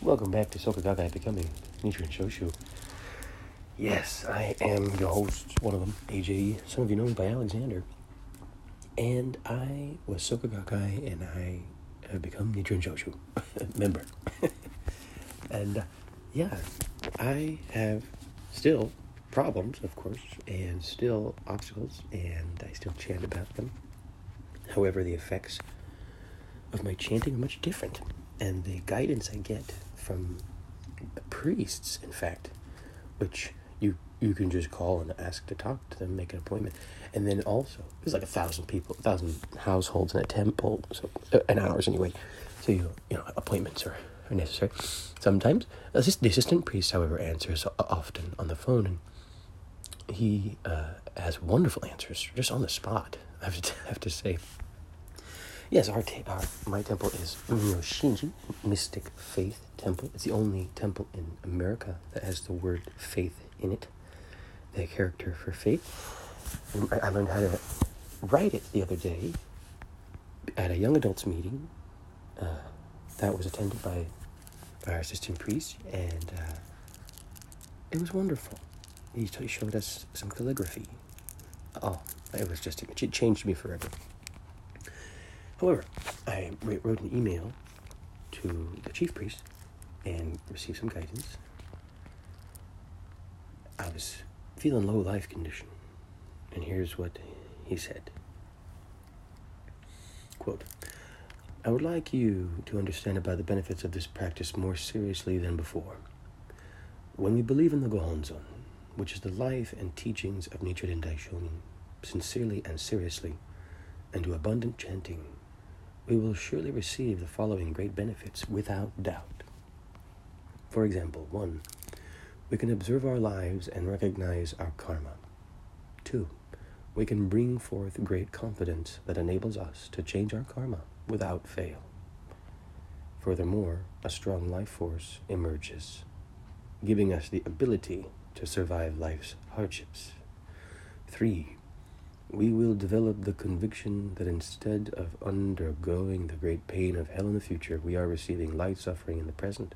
Welcome back to Soka Gaga Becoming Nichiren Shoshu. Yes, I am your host, one of them, AJ. Some of you know me by Alexander. And I was Soka Gakkai, and I have become Nichiren Shoshu member. and uh, yeah, I have still problems, of course, and still obstacles, and I still chant about them. However, the effects of my chanting are much different, and the guidance I get from priests, in fact, which you you can just call and ask to talk to them, make an appointment, and then also there's like a thousand people, a thousand households in a temple, so uh, an hours anyway. So you you know appointments are, are necessary. Sometimes assist, the assistant priest, however, answers often on the phone, and he uh, has wonderful answers just on the spot. I have to, have to say. Yes, our, te- our my temple is Umyoshinji, Mystic Faith Temple. It's the only temple in America that has the word faith in it, the character for faith. And I learned how to write it the other day at a young adults meeting uh, that was attended by our assistant priest, and uh, it was wonderful. He t- showed us some calligraphy. Oh, it was just, it changed me forever. However, I wrote an email to the chief priest and received some guidance. I was feeling low life condition, and here's what he said. Quote, I would like you to understand about the benefits of this practice more seriously than before. When we believe in the Gohonzon, which is the life and teachings of Nichiren Daishonin, sincerely and seriously, and to abundant chanting, we will surely receive the following great benefits without doubt. For example, 1. We can observe our lives and recognize our karma. 2. We can bring forth great confidence that enables us to change our karma without fail. Furthermore, a strong life force emerges, giving us the ability to survive life's hardships. 3 we will develop the conviction that instead of undergoing the great pain of hell in the future, we are receiving light suffering in the present.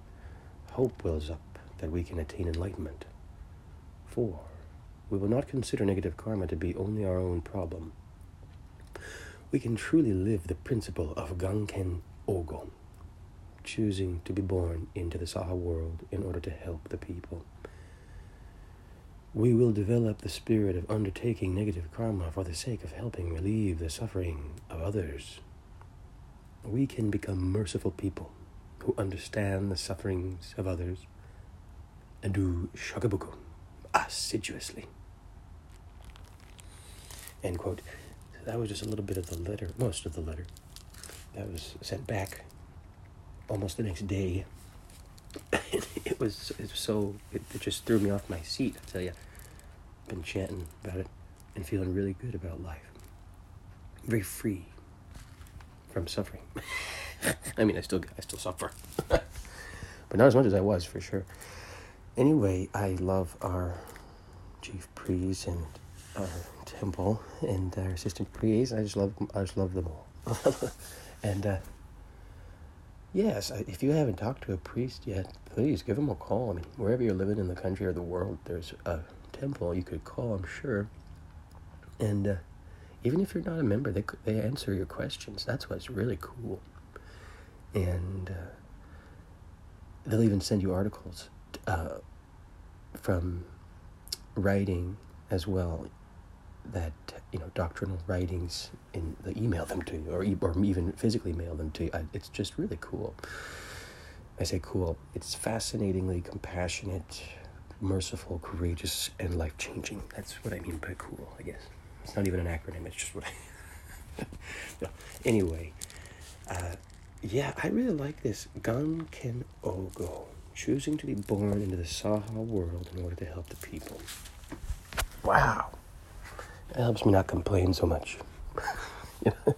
Hope wells up that we can attain enlightenment. 4. We will not consider negative karma to be only our own problem. We can truly live the principle of Ganken Ogo, choosing to be born into the Saha world in order to help the people we will develop the spirit of undertaking negative karma for the sake of helping relieve the suffering of others. We can become merciful people who understand the sufferings of others and do shakubuku assiduously. End quote. That was just a little bit of the letter, most of the letter. That was sent back almost the next day. it was it was so it, it just threw me off my seat. I tell you been chanting about it and feeling really good about life. Very free from suffering. I mean, I still I still suffer, but not as much as I was for sure. Anyway, I love our chief priest and our temple and our assistant priest. I just love I just love them all. and uh, yes, if you haven't talked to a priest yet, please give them a call. I mean, wherever you're living in the country or the world, there's a temple you could call, I'm sure. And uh, even if you're not a member, they, they answer your questions. That's what's really cool. And uh, they'll even send you articles uh, from writing as well that you know doctrinal writings in they email them to you or, or even physically mail them to you it's just really cool i say cool it's fascinatingly compassionate merciful, courageous, and life changing. That's what I mean by cool, I guess. It's not even an acronym, it's just what I. no. Anyway, uh, yeah, I really like this. Ganken Ogo, choosing to be born into the Saha world in order to help the people. Wow. It helps me not complain so much. you know,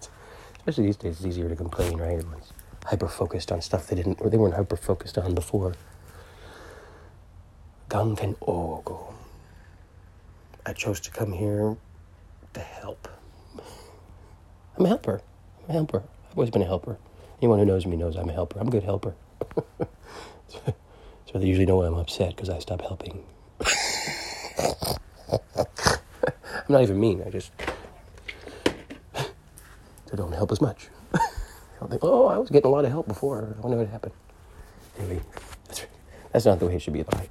especially these days, it's easier to complain, right? Everyone's hyper focused on stuff they didn't, or they weren't hyper focused on before. Ganken Ogo. I chose to come here to help. I'm a helper. I'm a helper. I've always been a helper. Anyone who knows me knows I'm a helper. I'm a good helper. so they usually know when I'm upset because I stop helping. I'm not even mean. I just they don't help as much. think, oh, I was getting a lot of help before. I wonder what happened. Anyway, that's, that's not the way it should be. I,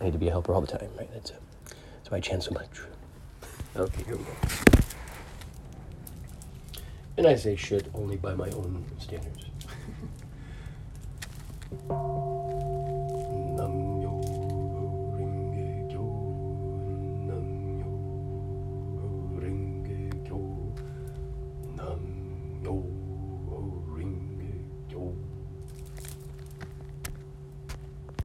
I need to be a helper all the time, right? That's, that's why I chant so much. Okay, here we go. And I say shit only by my own standards.